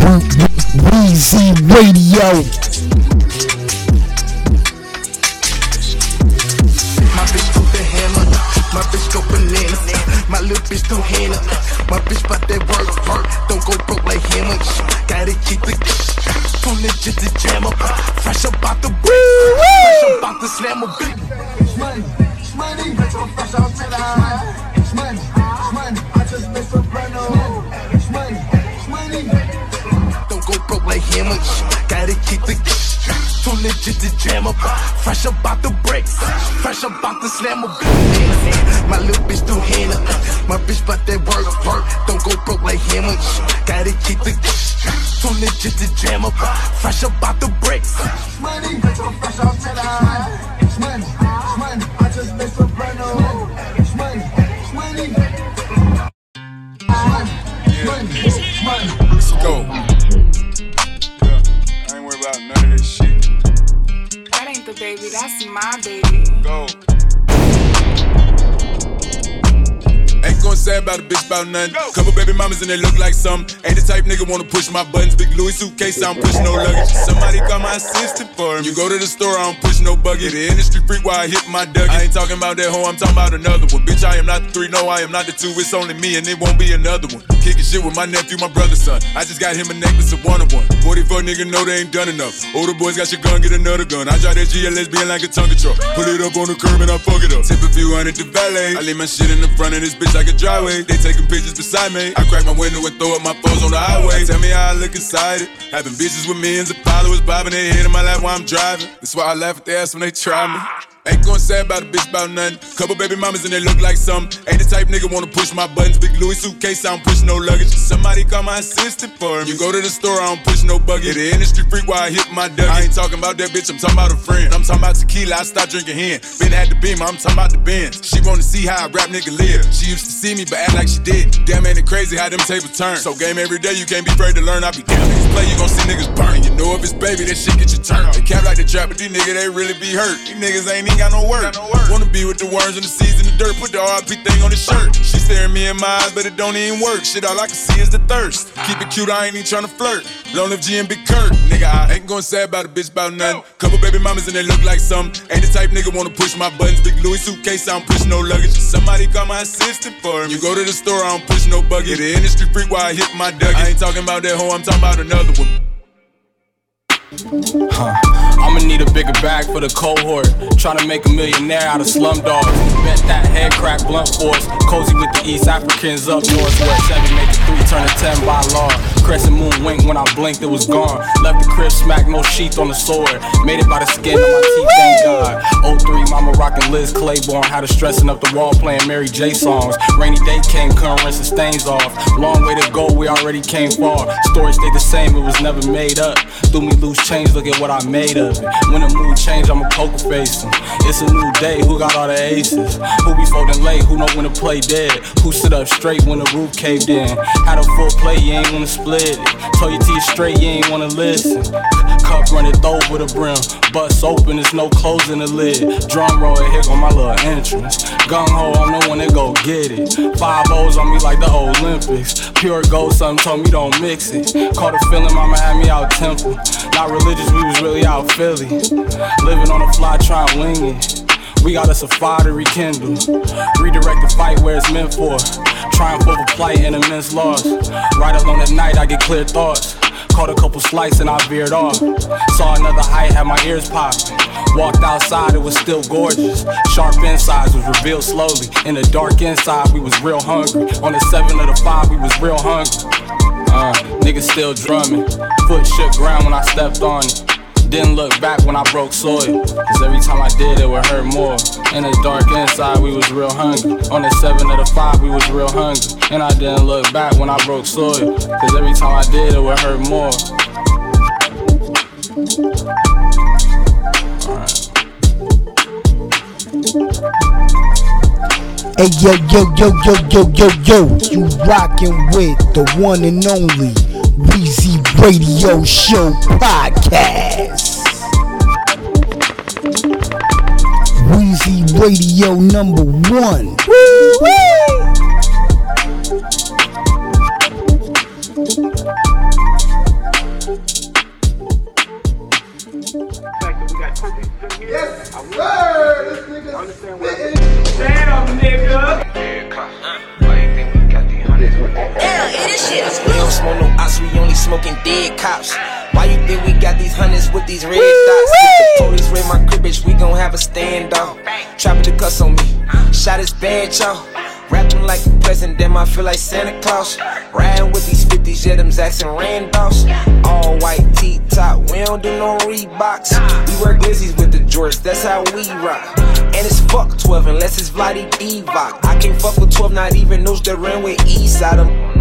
We- we- Weezy Radio. My bitch go the hammer, my bitch go banana, my little bitch do Hannah, my bitch bout that work, work, don't go broke like hammer. Gotta keep the too legit to jam up, fresh about the brick, fresh about the slam big. It's money, money, fresh out to the. It's money, it's money, I just made soprano. Oh. It's money, it's money. Don't go broke like hammer, gotta keep the too legit to jam up, fresh up out the bricks, fresh up out the slam big. My little bitch do Hannah, my bitch bout that work, work, don't go broke like hammer. Gotta keep the too legit to jam up, fresh up out the bricks. Money, fresh out to the high. It's money, it's money, just made soprano. Money, money. Money, money. Let's go. Yeah, I ain't worried about none of this shit. That ain't the baby, that's my baby. Go. Gonna say about a bitch about nothing. Couple baby mamas and they look like something. Ain't the type nigga wanna push my buttons. Big Louis suitcase, I don't push no luggage. Somebody call my assistant for me. You go to the store, I don't push no buggy. The industry freak while I hit my duggy. I ain't talking about that hoe, I'm talking about another one. Bitch, I am not the three, no, I am not the two. It's only me and it won't be another one. Kicking shit with my nephew, my brother's son. I just got him a necklace of one of one. 44 nigga know they ain't done enough. Older boys got your gun, get another gun. I drive that GLS being like a Tonka truck. Put it up on the curb and I fuck it up. Tip a few hundred to valet. I leave my shit in the front of this bitch like a driveway. They taking pictures beside me. I crack my window and throw up my foes on the highway. Tell me how I look excited. Having bitches with millions of followers bobbing their head in my lap while I'm driving. That's why I laugh at their ass when they try me. Ain't gonna say about a bitch about nothing. Couple baby mamas and they look like something. Ain't the type nigga wanna push my buttons. Big Louis suitcase, I don't push no luggage. Somebody call my assistant for me. You go to the store, I don't push no buggy. The industry freak while I hit my duggy. I ain't talking about that bitch, I'm talking about a friend. I'm talking about tequila, I stopped drinking hen. Been at the beamer, I'm talking about the Benz. She wanna see how a rap nigga live. She used to see me, but act like she did. Damn, ain't it crazy how them tables turn? So game every day, you can't be afraid to learn. I be down niggas play, you gon' see niggas burn. You know if it's baby, that shit get you turned. They cap like the trap, but these niggas, they really be hurt. These niggas ain't even got no work. Wanna be with the worms and the seeds in the dirt, put the RIP thing on the shirt. She staring me in my eyes, but it don't even work. Shit, all I can see is the thirst. Keep it cute, I ain't even tryna flirt. Long live G and Big Kirk. Nigga, I ain't gonna say about a bitch about nothing. Couple baby mamas and they look like something. Ain't the type nigga wanna push my buttons. Big Louis suitcase, I don't push no luggage. Somebody call my assistant for me. You go to the store, I don't push no buggy. The industry freak while I hit my duggy. I ain't talking about that hoe, I'm talking about another one. Huh. I'ma need a bigger bag for the cohort. Tryna make a millionaire out of slum dogs. Bet that head crack blunt force. Cozy with the East Africans up north. Where seven make a three, turn a ten by law. Crescent moon wink when I blinked, it was gone. Left the crib, smack, no sheath on the sword. Made it by the skin on my teeth, thank God. 03, mama rockin' Liz Claiborne. Had her stressing up the wall playing Mary J songs. Rainy day came, couldn't rinse the stains off. Long way to go, we already came far. Story stayed the same, it was never made up. Threw me loose change, look at what I made of it. When the mood change, I'ma poker face. It's a new day, who got all the aces? Who be folding late, who know when to play dead? Who stood up straight when the roof caved in? Had a full play, you ain't wanna split it. Told your teeth straight, you ain't wanna listen. Cup running over the brim. Bust open, there's no closing the lid. Drum roll, here go my little entrance. Gung ho, I'm the one that go get it. Five O's on me like the Olympics. Pure gold, something told me don't mix it. Caught a feeling, mama had me out temple. Not religious, we was really out Philly. Living on the fly, trying wing it. We got us a fire to rekindle. Redirect the fight where it's meant for. Triumph over plight and immense loss. Right alone at night, I get clear thoughts. Caught a couple slices and I veered off. Saw another height, had my ears popping. Walked outside, it was still gorgeous. Sharp insides was revealed slowly. In the dark inside, we was real hungry. On the seven of the five, we was real hungry. Uh, niggas still drumming. Foot shook ground when I stepped on it. Didn't look back when I broke soil. Cause every time I did, it would hurt more. In the dark inside, we was real hungry. On the seven of the five, we was real hungry. And I didn't look back when I broke soil. Cause every time I did, it would hurt more. Hey yo yo yo yo yo yo yo, you rockin' with the one and only Weezy Radio Show podcast. Weezy Radio number one. Yes, sir. This nigga understand what Damn, nigga. We don't smoke no ops, we only smoking dead cops. Why you think we got these hundreds with these red dots? If the police raid my crib, bitch, we gon' have a standoff. Trapping the cuss on me, shot his bad, y'all. Rapping like a peasant, damn, I feel like Santa Claus. Riding with these 50s, yeah, them Zacks and Randolphs. All white T-top, we don't do no Reeboks. We wear glizzies with the Jordans, that's how we rock. And it's fuck 12 unless it's Vlade Divac. I can't fuck with 12, not even those that ran with Eastside.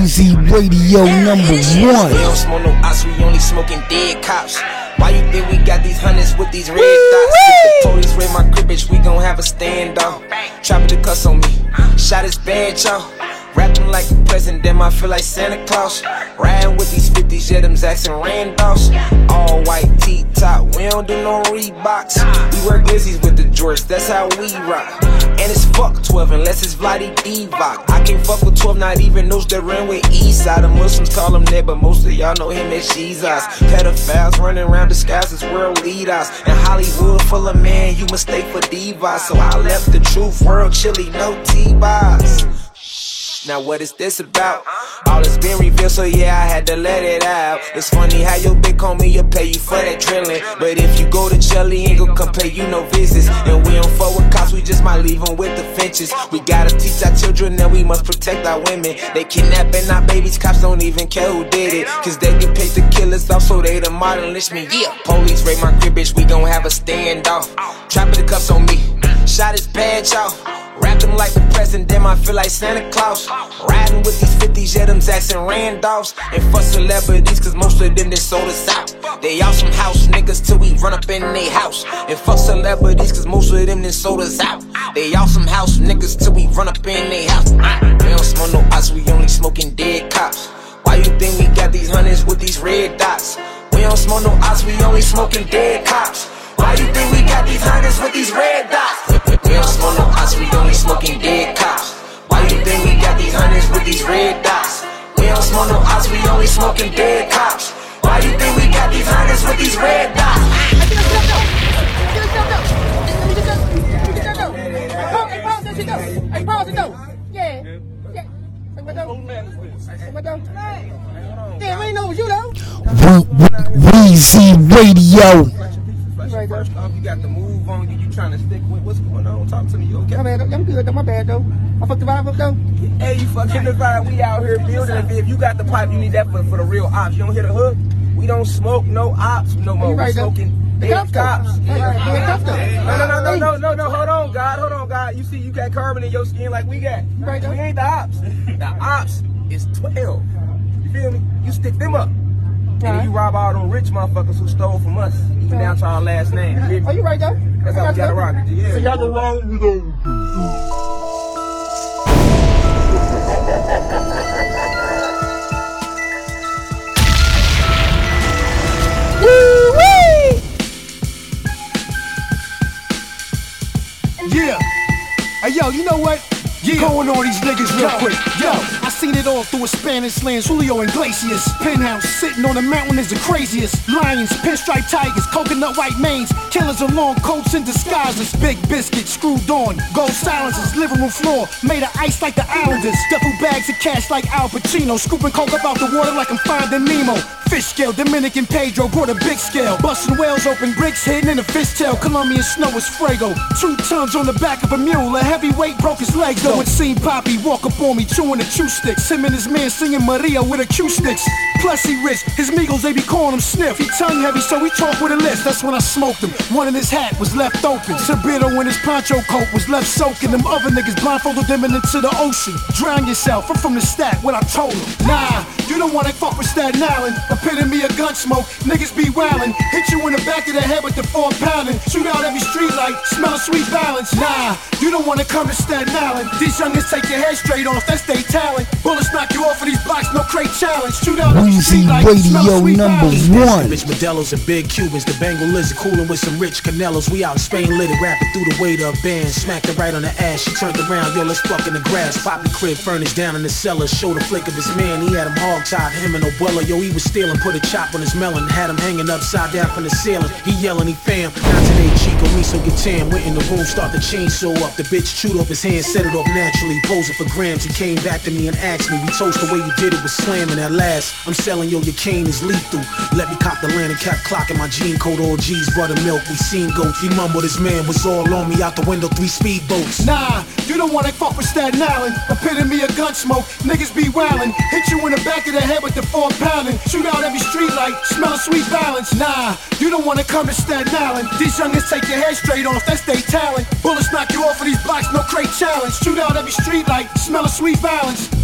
I'm Radio number one. We one. don't smoke no ops, we only smoking dead cops. Why you think we got these hundreds with these red dots? If the police raid my crib, bitch, we gon' have a standoff. Trapping the cuss on me, shot his bad, y'all. Rapping like peasant, damn, I feel like Santa Claus. Riding with these 50s, yeah, them Zacks and Randolphs. All white T-top, we don't do no Reeboks. We wear glizzies with the Jordans, that's how we rock. And it's fuck 12 unless it's Vlade Divac. I can't fuck with 12, not even those that ran with Eastside. The Muslims call him that, but most of y'all know him as Jesus. Pedophiles running around disguised as world leaders. And Hollywood full of men, you mistake for divas. So I left the truth world chilly, no T-Bars. Now what is this about? All it's been revealed, so yeah, I had to let it out. It's funny how your big homie will pay you for that drilling. But if you go to he ain't gon' come pay you no visits. And we don't fuck with cops, we just might leave them with the finches. We gotta teach our children that we must protect our women. They kidnapping our babies, cops don't even care who did it. Cause they get paid to kill us off, so they the modern lynch me. Yeah, police raid my crib, bitch, we gon' have a standoff. Trapping the cuffs on me, shot his badge off. Wrapped him like the president, damn, I feel like Santa Claus. Riding with these 50s, yeah, them Zacks and Randolphs. And for celebrities, cause most of them they sold us out. They all some house niggas till we run up in they house. And fuck celebrities, cause most of them then sold us out. They all some house niggas till we run up in they house. We don't smoke no ice, we only smoking dead cops. Why you think we got these hundreds with these red dots? We don't smoke no ice, we only smoking dead cops. Why you think we got these hundreds with these red dots? We don't smoke no ice, we only smoking dead cops. Why you think we got these hundreds with these red dots? We don't smoke no ice, we only smoking dead cops. Why you think we got these hundreds with these red dots? Hey, pause it though. Yeah. Yeah. Hey, what though? Hey, what though? Damn, we ain't know it was you though. Radio. First off, you got the move on you. You trying to stick with what's going on? Talk to me. You okay? My bad, I'm good though. My bad though. I fucked the vibe up though. Hey, you fucking the vibe. We out here building. If, if you got the pipe, you need that for, for the real ops. You don't hit a hook. We don't smoke no ops no more. You We right, smoking The cops, cops. Right, right, the cops, though. No, no, no, no, no, no, no. Hold on, God. Hold on, God. You see, you got carbon in your skin like we got. right, we ain't the ops. The ops is 12. You feel me? You stick them up. And then you rob all them rich motherfuckers who stole from us, even down to our last name. Are? Oh, you right there? That's how we gotta rock it. Yeah. So y'all go wrong with them. Yeah. Hey, yo, you know what? Yeah. Going on these niggas real Yo, quick. Yo, I seen it all through a Spanish lens. Julio and Iglesias. Penthouse sitting on a mountain is the craziest. Lions, pinstripe tigers, coconut white manes. Killers in long coats and disguises. Big biscuit screwed on. Gold silencers, living room floor. Made of ice like the Islanders. Duffel bags of cash like Al Pacino. Scooping coke up out the water like I'm finding Nemo. Fish scale, Dominican Pedro brought a big scale. Busting whales open, bricks hidden in a fishtail. Colombian snow is Fuego. Two tons on the back of a mule. A heavyweight broke his legs though. It seen Poppy walk up on me chewing the chew sticks. Him and his man singing Maria with acoustics. Plus he rich, his Migos they be calling him Sniff. He tongue heavy, so he talk with a list. That's when I smoked him. One in his hat was left open. Sabito in his poncho coat was left soaking. Them other niggas blindfolded them into the ocean. Drown yourself. I'm from the stack. What I told him. Nah, you don't wanna fuck with Staten Island. Epitome of gun smoke. Niggas be wildin'. Hit you in the back of the head with the four pounding. Shoot out every street light. Smell a sweet balance. Nah, you don't wanna come to Staten Island. These youngins take your head straight off. That's they talent. Bullets knock you off of these blocks. No crate challenge. Shoot out every Weezy street light. Smell a Radio sweet number balance. one. Rich Modelos and big Cubans, the Bengal lizard cooling with some rich Canelos. We out in Spain lit it, rapping through the weight of bands. Smacked her right on the ass, she turned around, yo, let's fuck in the grass. Poppy crib furnished down in the cellar, showed a flick of his man. He had him hog tied, him and Obuela, yo, he was stealing, put a chop on his melon, had him hanging upside down from the ceiling. He yelling, he fam, not today, Chico, me so get tan. Went in the room, start the chainsaw up. The bitch chewed off his hand, set it off naturally, posing for grams. He came back to me and asked me, we toast the way you did it was slamming at last. I'm selling, yo, your cane is lethal. Let me cop the land and kept clocking my jean code, all G's, buttermilk. We seen goats, he mumbled his man was all on me out the window, three speedboats. Nah, you don't wanna fuck with Staten Island. Epitome of gun smoke. Niggas be wildin'. Hit you in the back of the head with the four pounding. Shoot out every street light. Smell sweet balance. Nah, you don't wanna come to Staten Island. These youngins take your head straight off. That's they talent. Bullets knock you off of these blocks. No crate challenge. Shoot out every street light. Smell a sweet balance.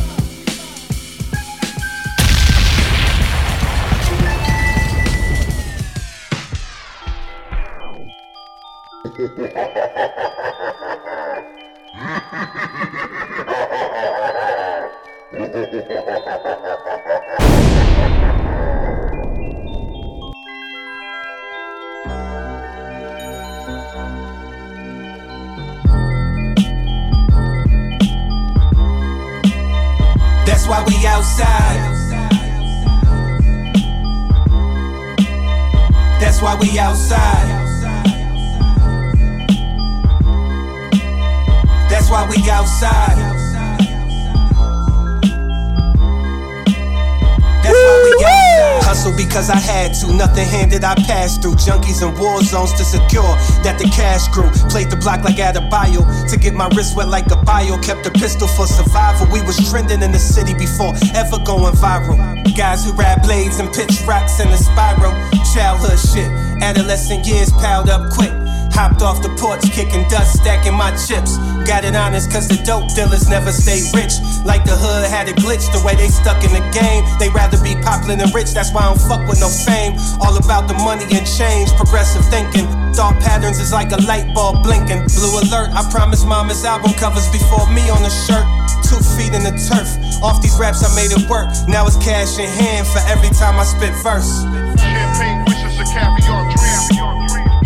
Junkies and war zones to secure that the cash grew. Played the block like Adebayo to get my wrist wet like a bio. Kept a pistol for survival. We was trending in the city before ever going viral. Guys who rap blades and pitch rocks in a spiral. Childhood shit. Adolescent years piled up quick. Hopped off the porch, kicking dust, stacking my chips. Got it honest, cause the dope dealers never stay rich. Like the hood had a glitch, the way they stuck in the game. They rather be popular than rich, that's why I don't fuck with no fame. All about the money and change, progressive thinking. Thought patterns is like a light bulb blinking. Blue alert, I promise mama's album covers before me on the shirt. Two feet in the turf. Off these raps, I made it work. Now it's cash in hand for every time I spit verse. Champagne wishes a caviar dream.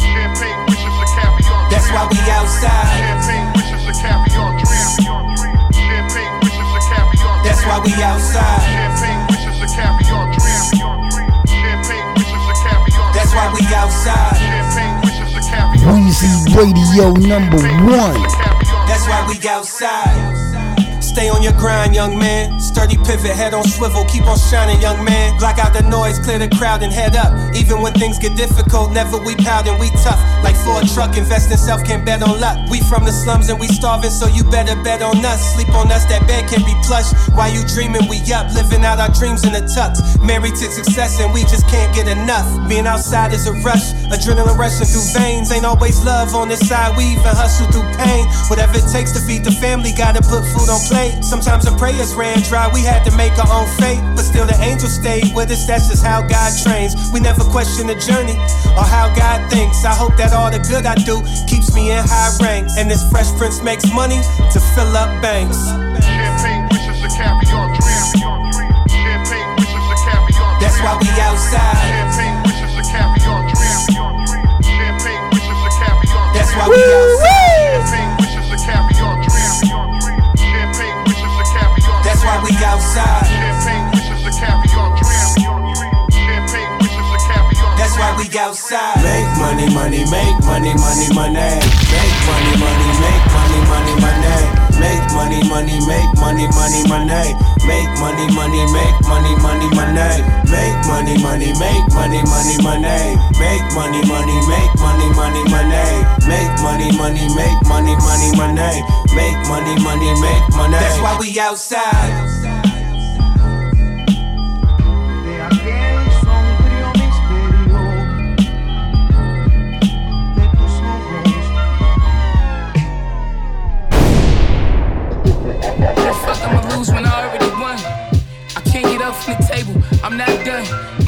Champagne wishes a caviar dream. That's why we outside. Champagne why we outside. Champagne wishes a caviar dream. Champagne wishes a caviar That's why we outside. Champagne wishes a caviar Weezy Radio number one. That's why we outside. Stay on your grind, young man. Sturdy pivot, head on swivel, keep on shining, young man. Block out the noise, clear the crowd, and head up. Even when things get difficult, never we pout and we tough. Like for a truck, invest in self, can't bet on luck. We from the slums and we starving, so you better bet on us. Sleep on us, that bed can be plush. Why you dreaming, we up, living out our dreams in the tux. Married to success and we just can't get enough. Being outside is a rush, adrenaline rushing through veins. Ain't always love on this side, we even hustle through pain. Whatever it takes to feed the family, gotta put food on plate. Sometimes the prayers ran dry, we had to make our own fate. But still, the angels stayed with us, that's just how God trains. We never question the journey or how God thinks. I hope that all the good I do keeps me in high ranks. And this fresh prince makes money to fill up banks. Champagne wishes a caviar dream. Champagne wishes a caviar dream. That's why we outside. Champagne wishes a caviar dream. Champagne wishes a caviar dream. That's why we outside. We outside. Champagne wishes a caviar dream. Champagne wishes a caviar That's why we outside. Make money, money, make money, money, money. Make money, money, make money, money, money. Make money, money, make money, money, money. Make money, money, make money, money, money. Make money, money, make money, money, money. Make money, money, make money, money, money. Make money, money, make money, money, money. Make money, money, make money. That's why we outside.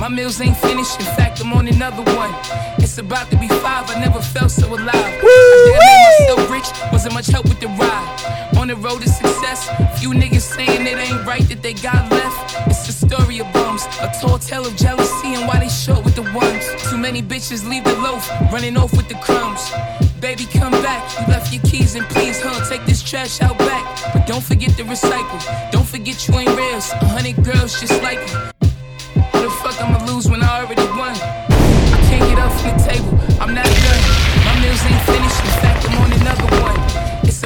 My meals ain't finished, in fact, I'm on another one. It's about to be five, I never felt so alive. I made myself rich, wasn't much help with the ride. On the road to success, few niggas saying it ain't right that they got left. It's a story of bums, a tall tale of jealousy and why they short with the ones. Too many bitches leave the loaf, running off with the crumbs. Baby, come back. You left your keys and please, huh? Take this trash out back. But don't forget to recycle. Don't forget you ain't real. A hundred girls just like you.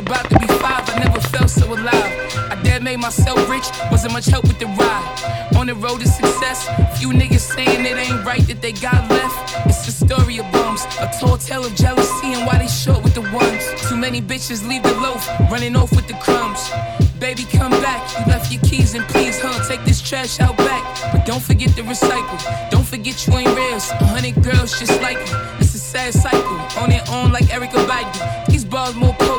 About to be five. I never felt so alive. I dad made myself rich. Wasn't much help with the ride. On the road to success, few niggas saying it ain't right that they got left. It's the story of bums, a tall tale of jealousy and why they short with the ones. Too many bitches leave the loaf, running off with the crumbs. Baby, come back. You left your keys and please, huh? Take this trash out back. But don't forget to recycle. Don't forget you ain't real. A hundred girls just like you. It's a sad cycle. On and on like Erykah Badu. These bars more potent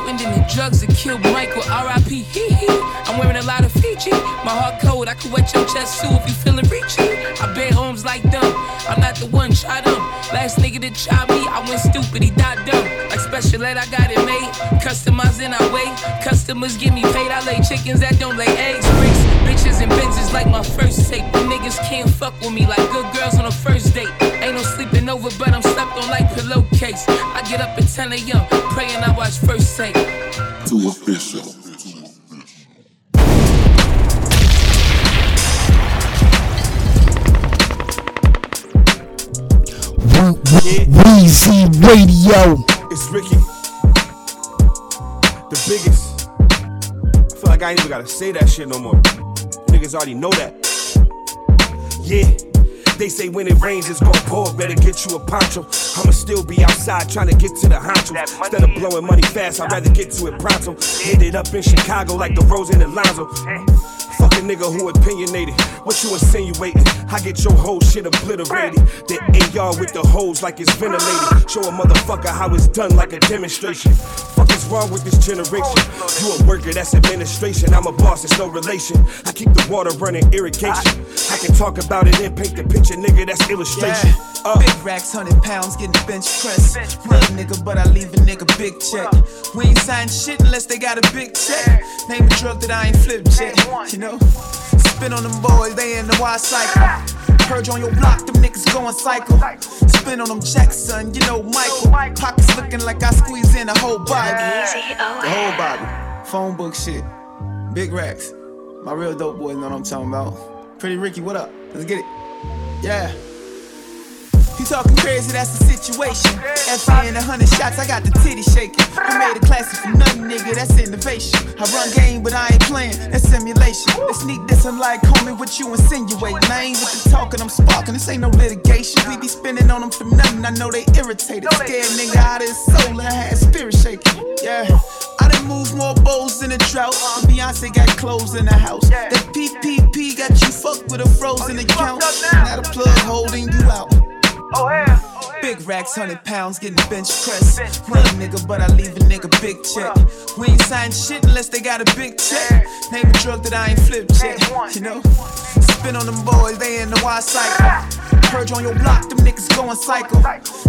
drugs that killed Michael. R.I.P. Hee hee. I'm wearing a lot of Fiji. My heart cold. I could wet your chest too if you feeling reachy. I bear homes like them. I'm not the one. Try them. Last nigga to try me, I went stupid. He died dumb. Like special ed, I got it made. Customized in I wait. Customers give me paid. I lay chickens that don't lay eggs. Bricks, bitches and Benzes like my first tape. The niggas can't fuck with me like good girls on a first date. Ain't no sleeping over, but I'm slept on like pillowcase. I get up at 10 a.m. praying I watch first take. Too official. Weezy Radio. It's Ricky. The biggest. I feel like I ain't even gotta say that shit no more. Niggas already know that. Yeah. They say when it rains, it's gonna pour. Better get you a poncho. I'ma still be outside trying to get to the honcho. Instead of blowing money fast, I'd rather get to it pronto. Ended up in Chicago like the Rose and Alonzo. A nigga who opinionated. What you insinuating? I get your whole shit obliterated. The AR with the hoes like it's ventilated. Show a motherfucker how it's done like a demonstration. Fuck is wrong with this generation? You a worker, that's administration. I'm a boss, it's no relation. I keep the water running, irrigation. I can talk about it and paint the picture, nigga, that's illustration. Uh. Big racks, hundred pounds, getting bench press. Real nigga, but I leave a nigga big check. We ain't sign shit unless they got a big check. Name a drug that I ain't flipped yet. You know, spin on them boys, they in the wild cycle. Purge on your block, them niggas going cycle. Spin on them Jackson, you know Michael. Pockets looking like I squeeze in a whole Bible. The whole Bible. Phone book shit. Big racks. My real dope boys know what I'm talking about. Pretty Ricky, what up? Let's get it. Yeah. He talking crazy, that's the situation. FA and a hundred shots, I got the titty shaking. I made a classic from nothing, nigga, that's innovation. I run game, but I ain't playing, that's simulation. They sneak this, I'm like, call me what you insinuate. I ain't with the talking, I'm sparking, this ain't no litigation. We be spinning on them for nothing, I know they irritated. Scared nigga out of his soul, I had spirit shaking. Yeah. I done moved more bowls in a drought. Beyonce got clothes in the house. That PPP got you fucked with a frozen account. Now the plug holding you out. Oh, yeah. Big racks, hundred pounds, getting bench press. Run nigga, but I leave a nigga big check. We ain't sign shit unless they got a big check. Name a drug that I ain't flipped yet. You know? Spin on them boys, they in the Y cycle. Purge on your block, them niggas going psycho.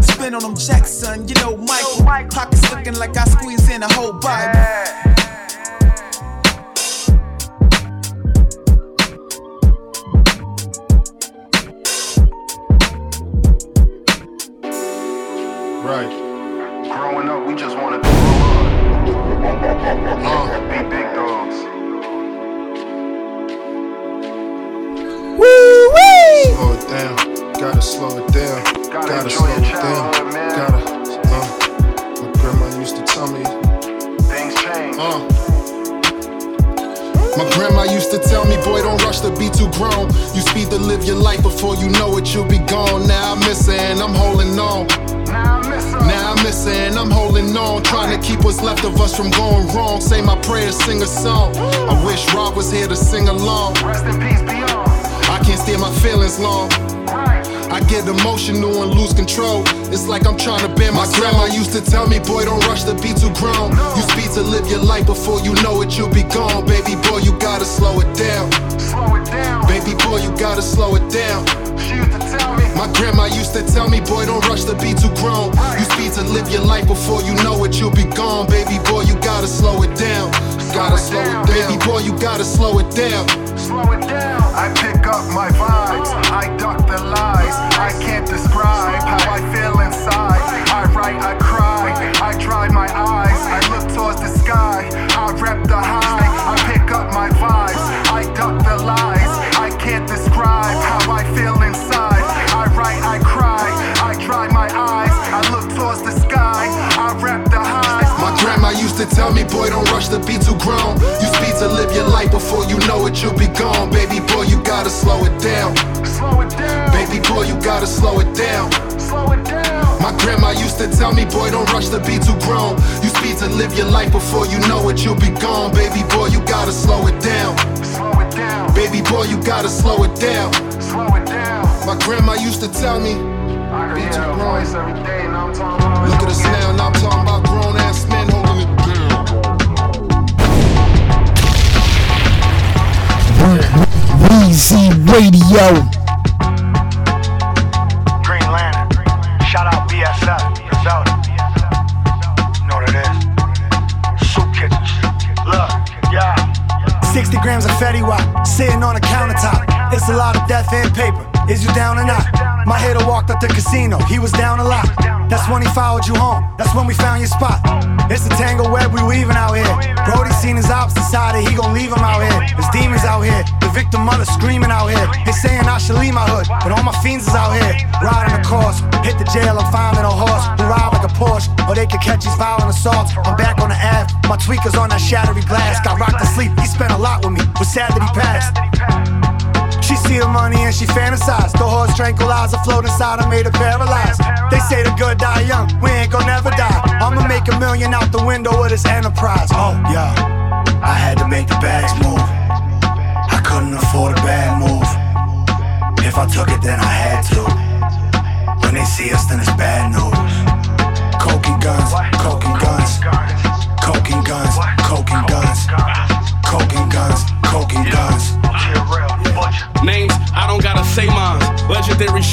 Spin on them checks, son, you know Michael. Pockets looking like I squeeze in a whole Bible. Say my prayers, sing a song. I wish Rob was here to sing along. Rest in peace, beyond. I can't steer my feelings long. I get emotional and lose control. It's like I'm trying to bear my grandma used to tell me, boy, don't rush to be too grown. You speed to live your life before you know it, you'll be gone. Baby boy, you gotta slow it down. Slow it down. Baby boy, you gotta slow it down. My grandma used to tell me, boy, don't rush to be too grown. You speed to live your life before you know it, you'll be gone. Baby boy, you gotta slow it down. Gotta slow it down. Baby boy, you gotta slow it down. Slow it down. I pick up my vibes. I duck the lies. I can't describe how I feel inside. I write, I cry. I dry my eyes. I look towards the sky. I rep the high. I pick up my vibes. I duck the lies. I can't describe how I feel used to tell me, boy, don't rush to be too grown. You speed to live your life before you know it, you'll be gone. Baby boy, you gotta slow it down. Slow it down. Baby boy, you gotta slow it down. Slow it down. My grandma used to tell me, boy, don't rush to be too grown. You speed to live your life before you know it, you'll be gone. Baby boy, you gotta slow it down. Slow it down. Baby boy, you gotta slow it down. Slow it down. My grandma used to tell me, I be too grown. Look at us now, now I'm talking about grown Weezy Radio. Green Lantern. Shout out BSF. Griselda. Know what it is? Soup kitchens. Look, yeah. 60 grams of Fetty Wap sitting on a countertop. It's a lot of death and paper. Is you down or not? My hitter walked up the casino. He was down a lot. That's when he followed you home. That's when we found your spot. It's a tangle web we weaving out here. Brody seen his ops, decided he gon' leave him out here. There's demons out here. The victim mother screaming out here. They saying I should leave my hood, but all my fiends is out here. Riding the course, hit the jail and finding a horse who ride like a Porsche, or they could catch these violent assaults. I'm back on the Ave, my tweakers on that shattery glass. Got rocked to sleep. He spent a lot with me. Was sad that he passed. See the money and she fantasized. The horse tranquilizer float inside her, made her paralyzed. They say the good die young, we ain't gon' never die. I'ma make a million out the window of this enterprise. Oh, yeah. I had to make the bags move. I couldn't afford a bad move. If I took it, then I had to. When they see us, then it's bad news. Coke and guns, coke and guns. Coke and guns, coke and guns.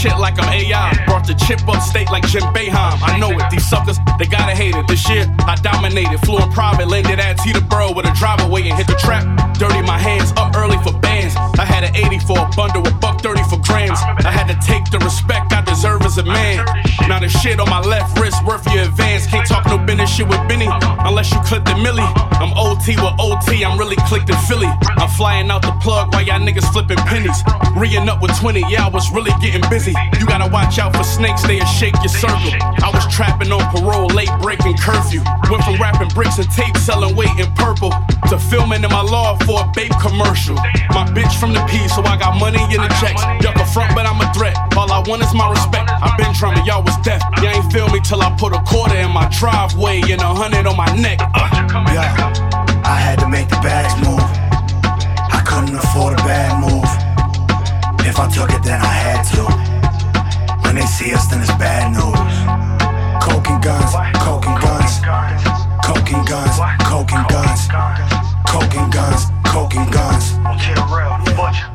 Shit like I'm AI. Brought the chip up state like Jim Boeheim. I know it, these suckers, they gotta hate it. This year, I dominated. Flew in private, landed at Teterboro with a driver waiting. Hit the trap, dirty my hands, up early for bands. I had an 80 for a bundle, a buck 30 for grams. I had to take the respect I deserve as a man. Now the shit on my left wrist worth your advance. Can't talk no business shit with Benny unless you clip the millie. I'm OT with OT, I'm really clicked in Philly. I'm flying out the plug while y'all niggas flipping pennies. Reing up with 20, yeah, I was really getting busy. You gotta watch out for snakes, they'll shake your circle. I was trapping on parole, late breaking curfew. Went from rapping bricks and tape, selling weight in purple, to filming in my law for a babe commercial. My bitch from the P, so I got money in the checks. Y'all can front, but I'm a threat. All I want is my respect. I've been trying, y'all was deaf. You ain't feel me till I put a quarter in my driveway and a hundred on my neck. Uh. Yeah, I had to make the bags move. I couldn't afford a bad move. If I took it, then I had to. When they see us, then it's bad news. Coke and guns, coke and guns, coke and guns, coke and guns, coke and guns, coke and guns. Place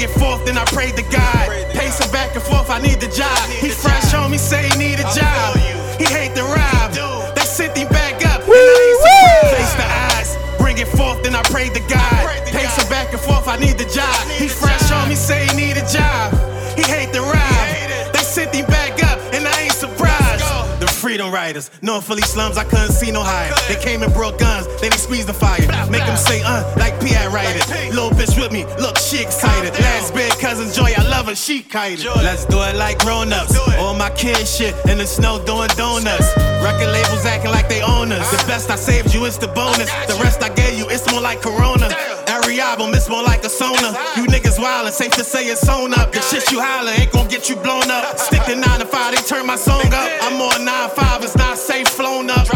eyes, bring it forth, then I pray to God. Pacing back and forth, I need the job. He fresh on me, say he need a job. He hate the rob. They sent him back up. and I ain't the eyes, bring it forth, then I pray to God. Pacing back and forth, I need the job. He fresh on me, say he need a job. He hate the rob. That sent him back freedom riders, knowing Philly slums, I couldn't see no higher. They came and brought guns, then they squeezed the fire. Make them say, uh, like P.I. it. Little bitch with me, look, she excited. Last bed, cousin Joy, I love her, she kited. Let's do it like grown ups. All my kids shit in the snow doing donuts. Record labels acting like they own us. The best I saved you is the bonus. The rest I gave you, it's more like Corona. Album, it's more like a sauna. You niggas wildin', safe to say it's sewn up. The shit you holler ain't gon' get you blown up. Stick to 9 to 5, they turn my song up. I'm on 9-5, it's not safe, flown up.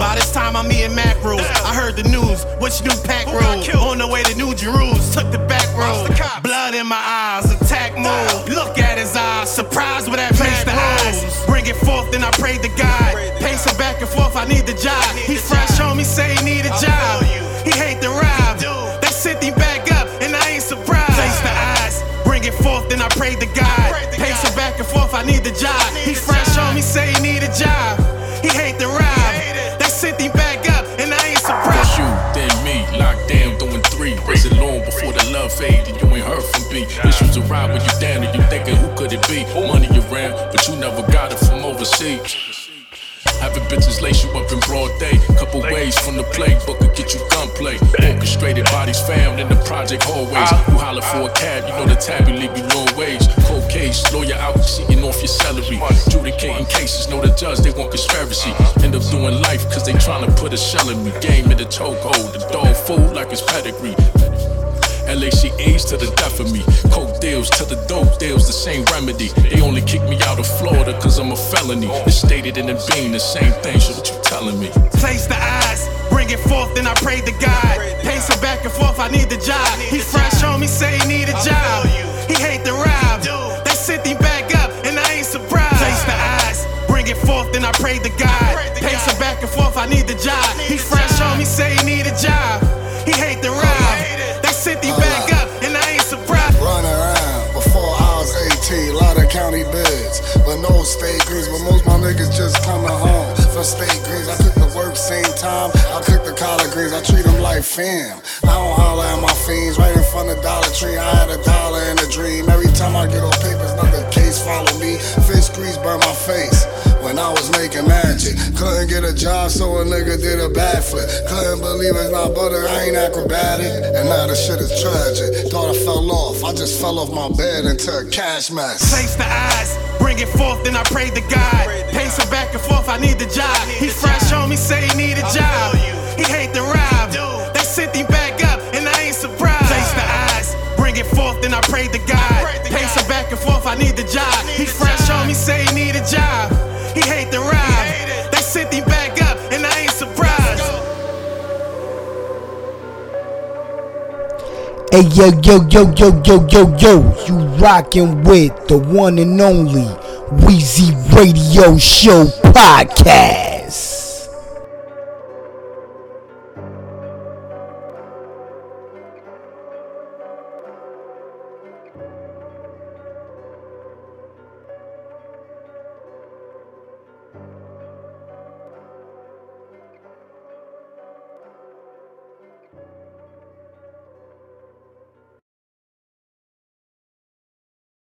By this time, I'm eating macros. I heard the news, which new pack road? On the way to New Jerusalem, took the back road. Blood in my eyes, attack mode. Look at his eyes, surprised with that place the eyes. Bring it forth, then I pray to God. Pacing back and forth, I need the job. He fresh on me, say he need a job. Forth, then I pray to God. Pacing back and forth, I need the job. He fresh on me, say he need a job. He hate the rob. They sent him back up, and I ain't surprised. First you, then me, locked down, doing three. Race it long before the love fade, and you ain't heard from me. Issues around when you down and you thinking who could it be? Money around, but you never got it from overseas. Having bitches lace you up in broad day. Couple ways from the playbook could get you gunplay. Orchestrated bodies found in the project hallways. You holler for a cab, you know the tab will leave you long ways. Cold case, lawyer out, cheating off your salary. Judicating cases, know the judge, they want conspiracy. End up doing life, cause they tryna put a shell in me. Game in the chokehold, the dog food like it's pedigree. LACAs to the death of me. Coke deals to the dope deals, the same remedy. They only kick me out of Florida cause I'm a felony. It's stated in the bean, the same thing, so what you telling me? Place the eyes, bring it forth, then I pray to God. Pacing back and forth, I need the job. He fresh on me, say he need a job. He hate the rob. They sent him back up, and I ain't surprised. Place the eyes, bring it forth, then I pray to God. Pacing back and forth, I need the job. He fresh on me, say state greens. I cook the work same time. I cook the collard greens. I treat them like fam. I don't holler at my fiends right in front of Dollar Tree. I had a dollar in a dream. Every time I get on papers, another case follow me. Fish grease burn my face. When I was making magic, couldn't get a job, so a nigga did a backflip. Couldn't believe it's not butter, I ain't acrobatic. And now the shit is tragic. Thought I fell off, I just fell off my bed into a cash mess. Place the eyes, bring it forth, then I pray to God. Pacing back and forth, I need the job. He fresh on me, say he need a job. He hate the rob. They sent him back up, and I ain't surprised. Place the eyes, bring it forth, then I pray to God. Pacing back and forth, I need the job. He fresh on me, say he need a job. He hate the rob. That sent him back up, and I ain't surprised. Hey yo yo yo yo yo yo yo, you rockin' with the one and only Weezy Radio Show podcast.